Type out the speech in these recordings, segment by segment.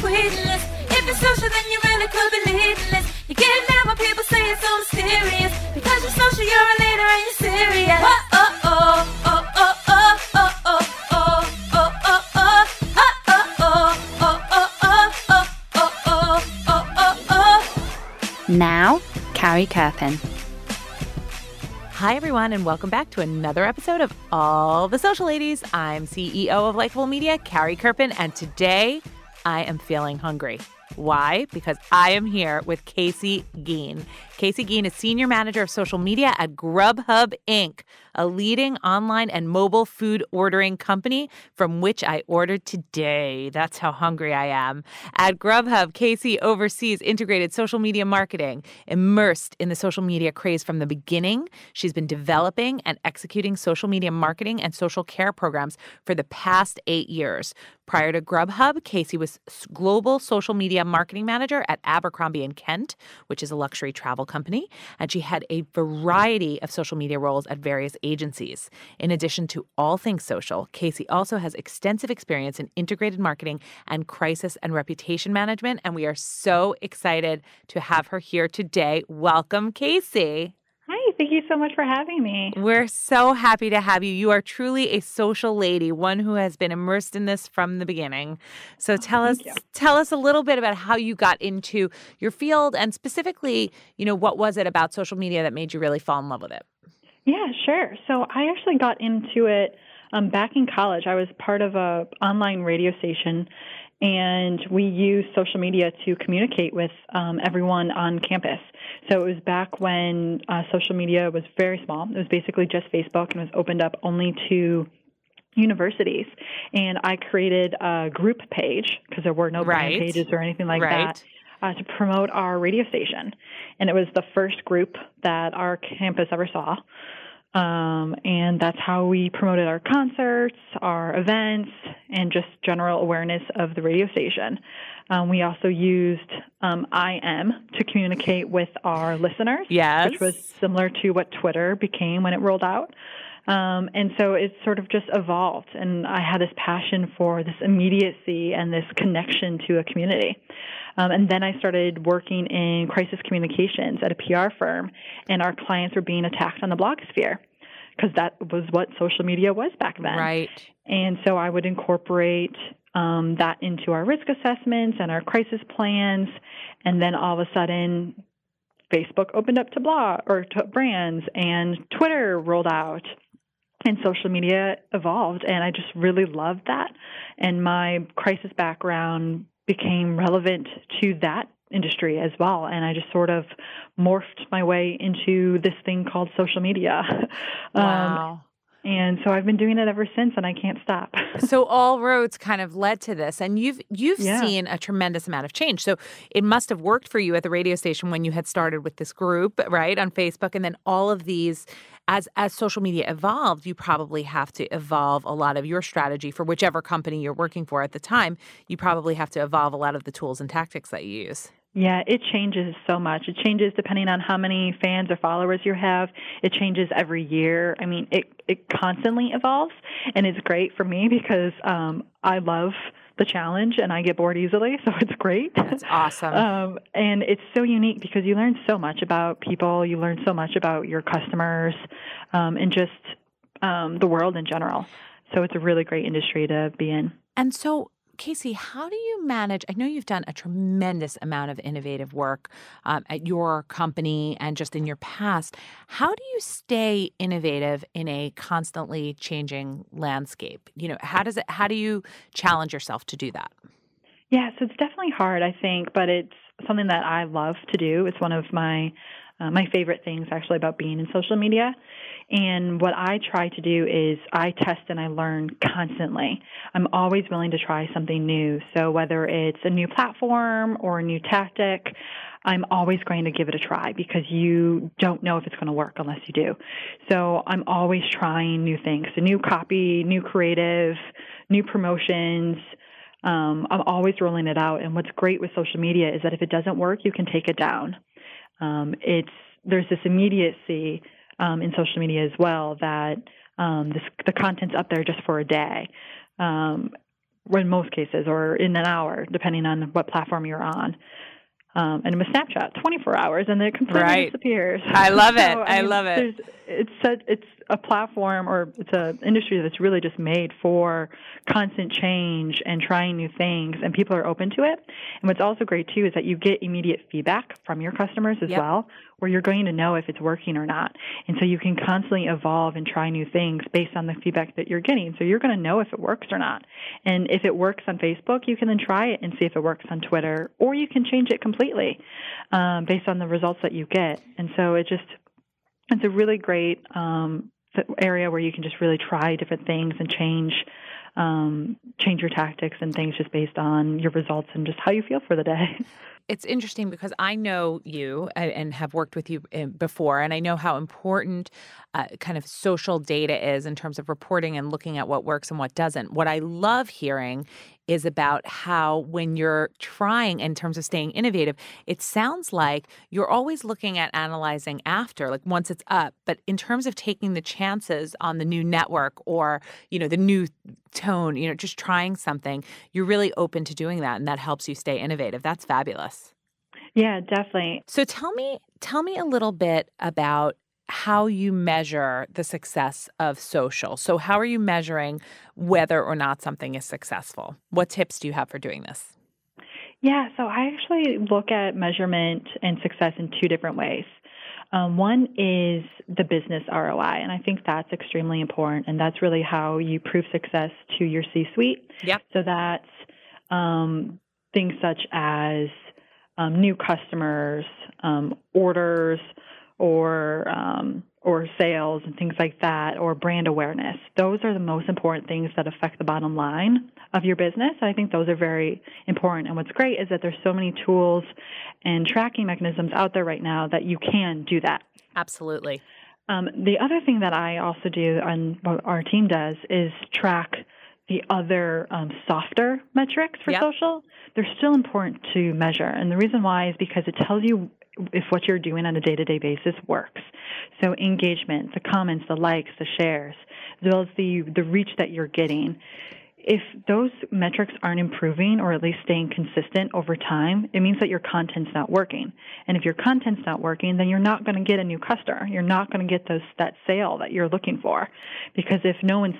If it's social, then you really could be leadless. You get mad when people say it's so mysterious. Because you're social, you're a leader and you're serious. Oh, oh, oh, oh, oh. Now, Carrie Kerpen. Hi, everyone, and welcome back to another episode of All the Social Ladies. I'm CEO of Likeable Media, Carrie Kerpen, and today I am feeling hungry. Why? Because I am here with Casey Geen. Casey Geen is Senior Manager of Social Media at Grubhub Inc., a leading online and mobile food ordering company from which I ordered today. That's how hungry I am. At Grubhub, Casey oversees integrated social media marketing. Immersed in the social media craze from the beginning, she's been developing and executing social media marketing and social care programs for the past eight years. Prior to Grubhub, Casey was global social media marketing manager at Abercrombie and Kent, which is a luxury travel company, and she had a variety of social media roles at various agencies. In addition to all things social, Casey also has extensive experience in integrated marketing and crisis and reputation management, and we are so excited to have her here today. Welcome, Casey. Thank you so much for having me. We're so happy to have you. You are truly a social lady, one who has been immersed in this from the beginning. So tell us Oh, you. tell us a little bit about how you got into your field and specifically, you know, what was it about social media that made you really fall in love with it? Yeah, sure. So I actually got into it um, back in college. I was part of a online radio station, and we used social media to communicate with um, everyone on campus. So it was back when uh, social media was very small. It was basically just Facebook, and was opened up only to universities. And I created a group page because there were no brand Right. pages or anything like Right. that. uh, to promote our radio station. And it was the first group that our campus ever saw. Um, and that's how we promoted our concerts, our events, and just general awareness of the radio station. Um, we also used um, IM to communicate with our listeners, Yes. which was similar to what Twitter became when it rolled out. Um, and so it sort of just evolved. And I had this passion for this immediacy and this connection to a community. Um, and then I started working in crisis communications at a PR firm, and our clients were being attacked on the blogosphere because that was what social media was back then. Right. And so I would incorporate um, that into our risk assessments and our crisis plans. And then all of a sudden, Facebook opened up to blog or to brands, and Twitter rolled out, and social media evolved. And I just really loved that. And my crisis background became relevant to that industry as well. And I just sort of morphed my way into this thing called social media. Um, Wow. and so I've been doing it ever since, and I can't stop. so all roads kind of led to this and you've you've Yeah. seen a tremendous amount of change so it must have worked for you at the radio station when you had started with this group right on facebook and then all of these as as social media evolved you probably have to evolve a lot of your strategy for whichever company you're working for at the time you probably have to evolve a lot of the tools and tactics that you use Yeah, it changes so much. It changes depending on how many fans or followers you have. It changes every year. I mean, it it constantly evolves, and it's great for me because um, I love the challenge and I get bored easily, so it's great. that's awesome Um, and it's so unique because you learn so much about people. You learn so much about your customers, um, and just um, the world in general. So it's a really great industry to be in. And so, Casey, how do you manage? I know you've done a tremendous amount of innovative work um, at your company and just in your past. How do you stay innovative in a constantly changing landscape? You know, how does it? How do you challenge yourself to do that? Yeah, so it's definitely hard, I think, but it's something that I love to do. It's one of my uh, my favorite things actually about being in social media. And what I try to do is I test and I learn constantly. I'm always willing to try something new. So whether it's a new platform or a new tactic, I'm always going to give it a try because you don't know if it's going to work unless you do. So I'm always trying new things, a new copy, new creative, new promotions. Um, I'm always rolling it out. And what's great with social media is that if it doesn't work, you can take it down. Um, it's there's this immediacy um, in social media as well that um, this, the content's up there just for a day, um, in most cases, or in an hour, depending on what platform you're on. Um, and with Snapchat, 24 hours, and then it completely Right. disappears. I love it. So, I mean, love it. It's such, it's a platform or it's an industry that's really just made for constant change and trying new things, and people are open to it. And what's also great too is that you get immediate feedback from your customers as Yep. well, where you're going to know if it's working or not. And so you can constantly evolve and try new things based on the feedback that you're getting. So you're going to know if it works or not. And if it works on Facebook, you can then try it and see if it works on Twitter, or you can change it completely um, based on the results that you get. And so it just it's a really great um, area where you can just really try different things and change um, change your tactics and things just based on your results and just how you feel for the day. it's interesting because I know you and, and have worked with you uh, before, and I know how important uh, kind of social data is in terms of reporting and looking at what works and what doesn't. What I love hearing is about how when you're trying in terms of staying innovative, it sounds like you're always looking at analyzing after, like once it's up. But in terms of taking the chances on the new network or, you know, the new tone, you know, just trying something, you're really open to doing that and that helps you stay innovative. That's fabulous. yeah, definitely. So tell me tell me a little bit about how you measure the success of social. So how are you measuring whether or not something is successful? What tips do you have for doing this? Yeah, so I actually look at measurement and success in two different ways. Um, one is the business ROI, and I think that's extremely important, and that's really how you prove success to your C-suite. Yep. So that's um, things such as um, new customers, um, orders, or um, or sales and things like that, or brand awareness. Those are the most important things that affect the bottom line of your business. I think those are very important. And what's great is that there's so many tools and tracking mechanisms out there right now that you can do that. Absolutely. Um, the other thing that I also do, and what our team does, is track the other um, softer metrics for Yep. social. They're still important to measure, and the reason why is because it tells you if what you're doing on a day-to-day basis works. So engagement, the comments, the likes, the shares, as well as the the reach that you're getting. If those metrics aren't improving or at least staying consistent over time, it means that your content's not working. And if your content's not working, then you're not going to get a new customer. You're not going to get those that sale that you're looking for. Because if no one's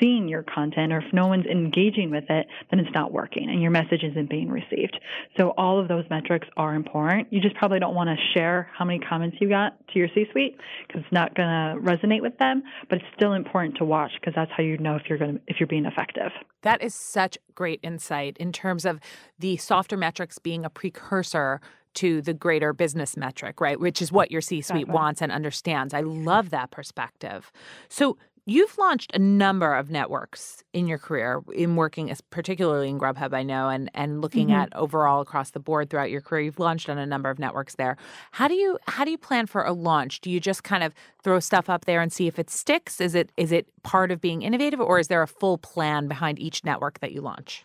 seeing your content or if no one's engaging with it, then it's not working and your message isn't being received. So all of those metrics are important. You just probably don't want to share how many comments you got to your C-suite because it's not going to resonate with them, but it's still important to watch because that's how you know if you're going to, if you're being effective. That is such great insight in terms of the softer metrics being a precursor to the greater business metric, right? Which is what your C suite Exactly. wants and understands. I love that perspective. So, you've launched a number of networks in your career in working as particularly in Grubhub, I know, and and looking Mhm. at overall across the board throughout your career. You've launched on a number of networks there. How do you how do you plan for a launch? Do you just kind of throw stuff up there and see if it sticks? Is it is it part of being innovative or is there a full plan behind each network that you launch?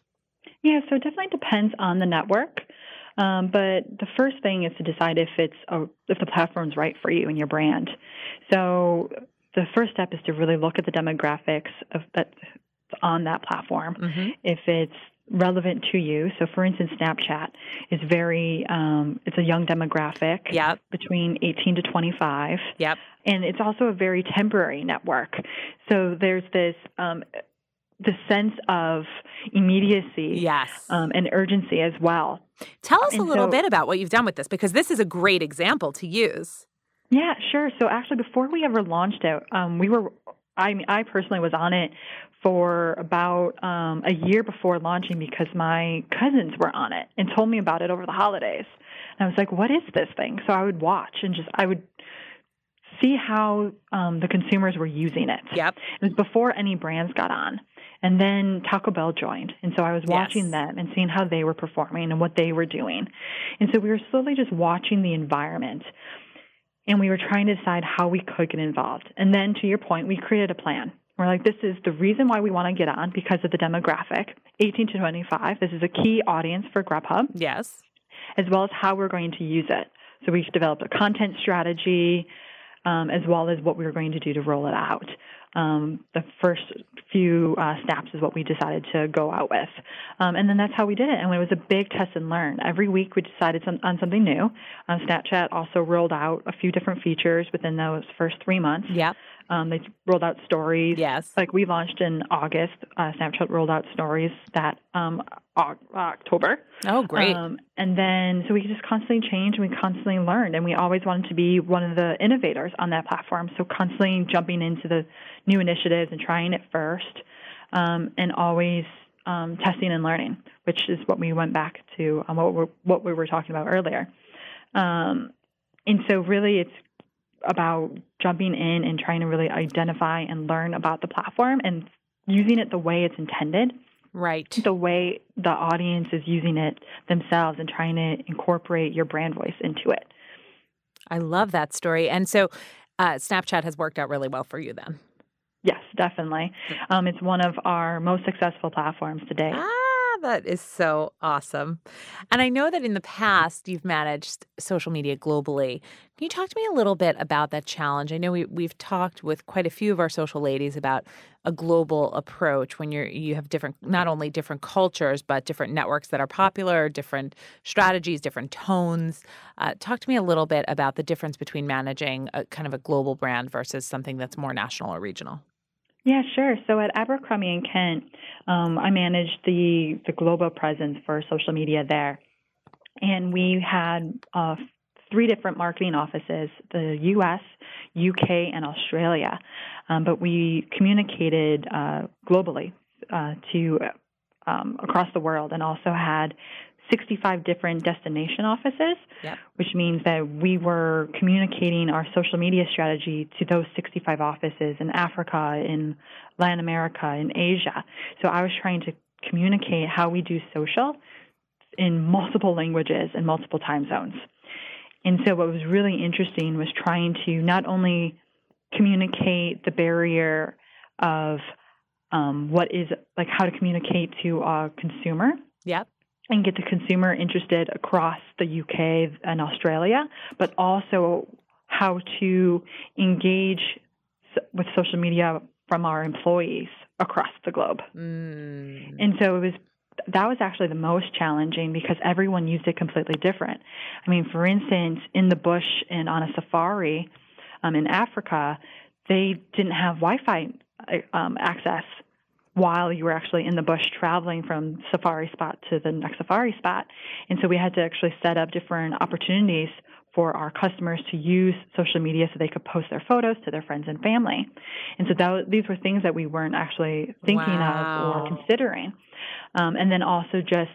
Yeah, so it definitely depends on the network. Um, but the first thing is to decide if it's a, if the platform's right for you and your brand. So the first step is to really look at the demographics of that's on that platform. Mm-hmm. If it's relevant to you, so for instance, Snapchat is very um, it's a young demographic Yep. between 18 to 25 Yep. and it's also a very temporary network. So there's this um, the sense of immediacy Yes. um, and urgency as well. Tell us a little so- bit about what you've done with this because this is a great example to use. Yeah, sure. So actually, before we ever launched it, um, we were. I mean, I personally was on it for about um, a year before launching because my cousins were on it and told me about it over the holidays. And I was like, "What is this thing?" So I would watch and just I would see how um, the consumers were using it. Yep. It was before any brands got on. And then Taco Bell joined. And so I was watching Yes. them and seeing how they were performing and what they were doing. And so we were slowly just watching the environment. And we were trying to decide how we could get involved. And then to your point, we created a plan. We're like, this is the reason why we want to get on because of the demographic, 18 to 25. This is a key audience for Grubhub Yes. as well as how we're going to use it. So we developed a content strategy, um, as well as what we were going to do to roll it out. Um, the first few uh, snaps is what we decided to go out with, um, and then that's how we did it. And it was a big test and learn. Every week we decided some, on something new. Um, Snapchat also rolled out a few different features within those first three months. Yep. Um, they rolled out stories. Yes. Like we launched in August, uh, Snapchat rolled out stories that um, Oc- October. Oh, great. Um, and then, so we just constantly changed and we constantly learned, and we always wanted to be one of the innovators on that platform. So constantly jumping into the new initiatives and trying it first, um, and always um, testing and learning, which is what we went back to um, what, we're, what we were talking about earlier. Um, and so, really, it's about jumping in and trying to really identify and learn about the platform and using it the way it's intended right. the way the audience is using it themselves and trying to incorporate your brand voice into it. I love that story. And so uh, Snapchat has worked out really well for you then. Yes, definitely. Um, it's one of our most successful platforms today. Ah, that is so awesome. And I know that in the past you've managed social media globally. Can you talk to me a little bit about that challenge? I know we, we've talked with quite a few of our social ladies about a global approach when you're you have different not only different cultures but different networks that are popular, different strategies, different tones. Uh, talk to me a little bit about the difference between managing a kind of a global brand versus something that's more national or regional. Yeah, sure. So at Abercrombie and Kent, um, I managed the the global presence for social media there, and we had uh, three different marketing offices: the U.S., UK, and Australia. Um, but we communicated uh, globally uh, to um, across the world, and also had 65 different destination offices, Yep. which means that we were communicating our social media strategy to those 65 offices in Africa, in Latin America, in Asia. So I was trying to communicate how we do social in multiple languages and multiple time zones. And so what was really interesting was trying to not only communicate the barrier of um, what is like how to communicate to a consumer Yep. And get the consumer interested across the UK and Australia, but also how to engage with social media from our employees across the globe. Mm. And so it was that was actually the most challenging because everyone used it completely different. I mean, for instance, in the bush and on a safari um, in Africa, they didn't have Wi-Fi um, access while you were actually in the bush traveling from safari spot to the next safari spot. And so we had to actually set up different opportunities for our customers to use social media so they could post their photos to their friends and family. And so that, these were things that we weren't actually thinking Wow. of or considering. Um, and then also just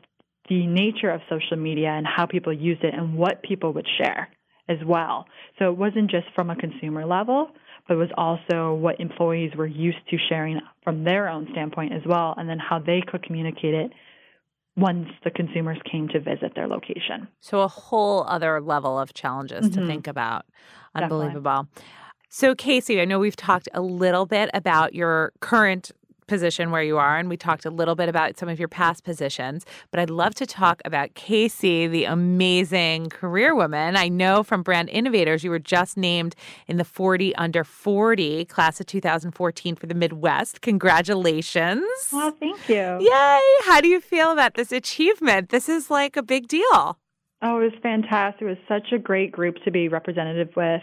the nature of social media and how people used it and what people would share as well. So it wasn't just from a consumer level, but it was also what employees were used to sharing from their own standpoint as well, and then how they could communicate it once the consumers came to visit their location. So a whole other level of challenges to Mhm. think about. Definitely. Unbelievable. So Casey, I know we've talked a little bit about your current position where you are and we talked a little bit about some of your past positions, but I'd love to talk about Casey, the amazing career woman. I know from Brand Innovators you were just named in the 40 under 40 class of 2014 for the Midwest. Congratulations. Well, thank you. Yay! How do you feel about this achievement? This is like a big deal. Oh, it was fantastic. It was such a great group to be representative with.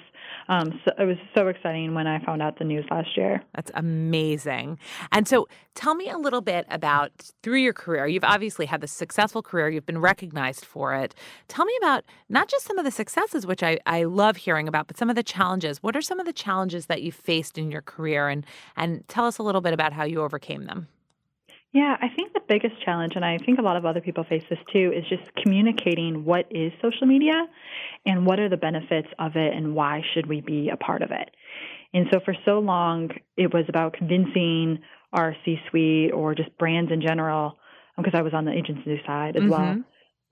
Um, so it was so exciting when I found out the news last year. That's amazing. And so tell me a little bit about through your career. You've obviously had this successful career, you've been recognized for it. Tell me about not just some of the successes, which I, I love hearing about, but some of the challenges. What are some of the challenges that you faced in your career? And, and tell us a little bit about how you overcame them. Yeah, I think the biggest challenge, and I think a lot of other people face this too, is just communicating what is social media and what are the benefits of it and why should we be a part of it. And so for so long, it was about convincing our C suite or just brands in general, because I was on the agency side as well. Mhm.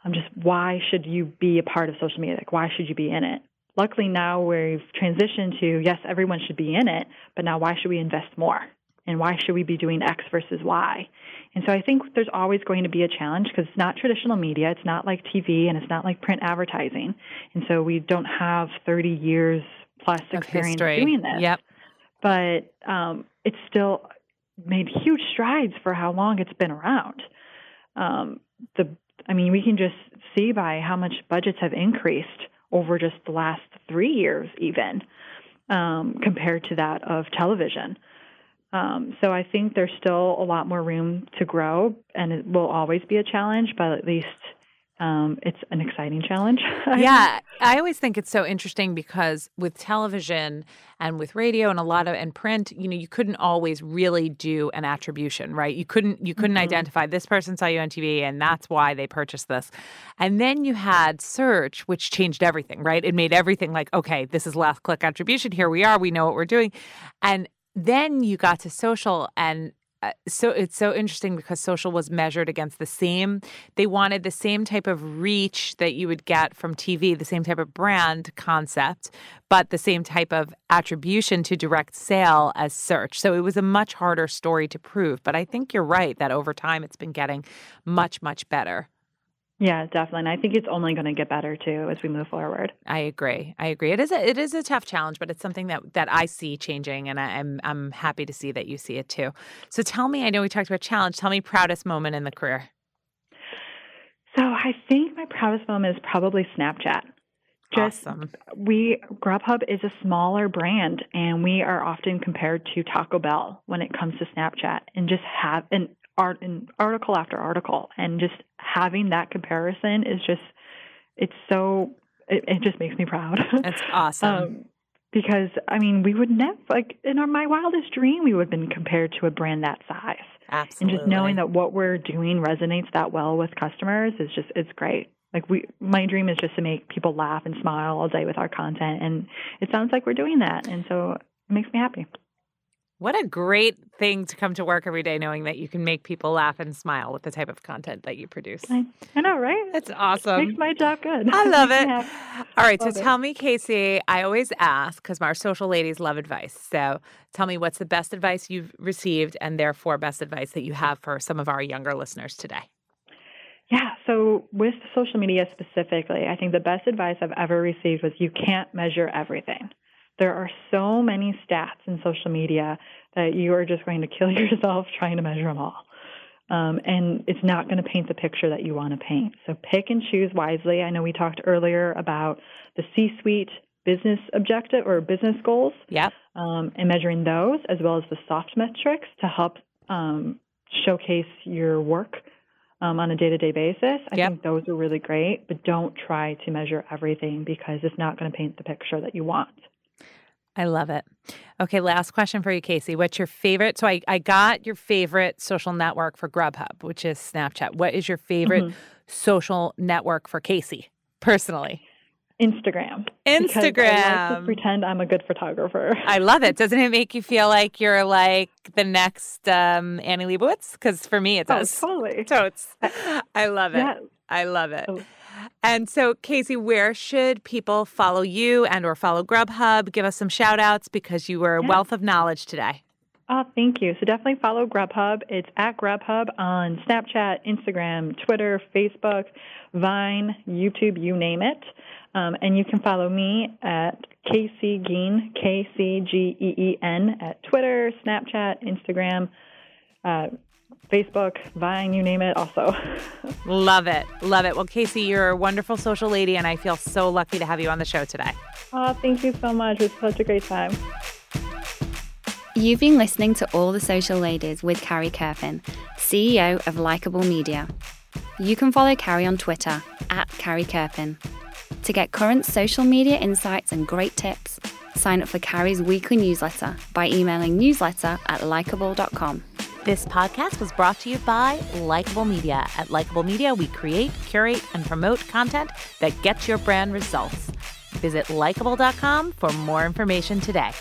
I'm just, why should you be a part of social media? Like, why should you be in it? Luckily, now we've transitioned to yes, everyone should be in it, but now why should we invest more? And why should we be doing X versus Y? And so I think there's always going to be a challenge because it's not traditional media. It's not like TV and it's not like print advertising. And so we don't have 30 years plus experience doing this. Yep. But um, it's still made huge strides for how long it's been around. Um, the, I mean, we can just see by how much budgets have increased over just the last three years, even um, compared to that of television. Um, so I think there's still a lot more room to grow, and it will always be a challenge, but at least um, it's an exciting challenge. yeah i always think it's so interesting because with television and with radio and a lot of and print you know you couldn't always really do an attribution right you couldn't you couldn't Mhm. identify this person saw you on tv and that's why they purchased this and then you had search which changed everything right it made everything like okay this is last click attribution here we are we know what we're doing and then you got to social and uh, so it's so interesting because social was measured against the same they wanted the same type of reach that you would get from TV, the same type of brand concept, but the same type of attribution to direct sale as search. So it was a much harder story to prove. But I think you're right that over time it's been getting much, much better. Yeah, definitely. And I think it's only going to get better too as we move forward. I agree. I agree. It is a it is a tough challenge, but it's something that that I see changing, and I, I'm I'm happy to see that you see it too. So tell me, I know we talked about challenge. Tell me proudest moment in the career. So I think my proudest moment is probably Snapchat. Just awesome. we Grubhub is a smaller brand and we are often compared to Taco Bell when it comes to Snapchat and just have an art article after article and just having that comparison is just it's so it, it just makes me proud. That's awesome. um, because I mean we would never like in our my wildest dream we would have been compared to a brand that size. Absolutely. And just knowing that what we're doing resonates that well with customers is just it's great. Like we my dream is just to make people laugh and smile all day with our content and it sounds like we're doing that and so it makes me happy. What a great thing to come to work every day knowing that you can make people laugh and smile with the type of content that you produce. I, I know, right? That's awesome. makes my job good. I love it. happy. All right, so it. tell me, Casey, I always ask because our social ladies love advice. So tell me what's the best advice you've received and therefore best advice that you have for some of our younger listeners today. Yeah, so with social media specifically, I think the best advice I've ever received was you can't measure everything. There are so many stats in social media that you are just going to kill yourself trying to measure them all. Um, and it's not going to paint the picture that you want to paint. So pick and choose wisely. I know we talked earlier about the C suite business objective or business goals Yep. um, and measuring those, as well as the soft metrics to help um, showcase your work um, on a day to day basis. I Yep. think those are really great, but don't try to measure everything because it's not going to paint the picture that you want. I love it. Okay, last question for you, Casey. What's your favorite? So I, I got your favorite social network for Grubhub, which is Snapchat. What is your favorite Mhm. social network for Casey personally? Instagram. Because I like to Instagram. pretend I'm a good photographer. I love it. Doesn't it make you feel like you're like the next um, Annie Leibovitz? Because for me, it oh, does. totally. Totes. I love it. Yeah. I love it. Oh. And so, Casey, where should people follow you and or follow Grubhub? Give us some shout outs because you were a wealth of knowledge today. Oh, thank you. So definitely follow Grubhub. It's at Grubhub on Snapchat, Instagram, Twitter, Facebook, Vine, YouTube, you name it. Um, and you can follow me at Casey Geen, K C G E E N, at Twitter, Snapchat, Instagram, uh, Facebook, Vine, you name it, also. Love it. Love it. Well, Casey, you're a wonderful social lady, and I feel so lucky to have you on the show today. oh, thank you so much. It was such a great time. You've been listening to All the Social Ladies with Carrie Kerpen, CEO of Likeable Media. You can follow Carrie on Twitter at Carrie Kerpen. To get current social media insights and great tips, sign up for Carrie's weekly newsletter by emailing newsletter at likeable.com. This podcast was brought to you by Likeable Media. At Likeable Media, we create, curate, and promote content that gets your brand results. Visit likeable.com for more information today.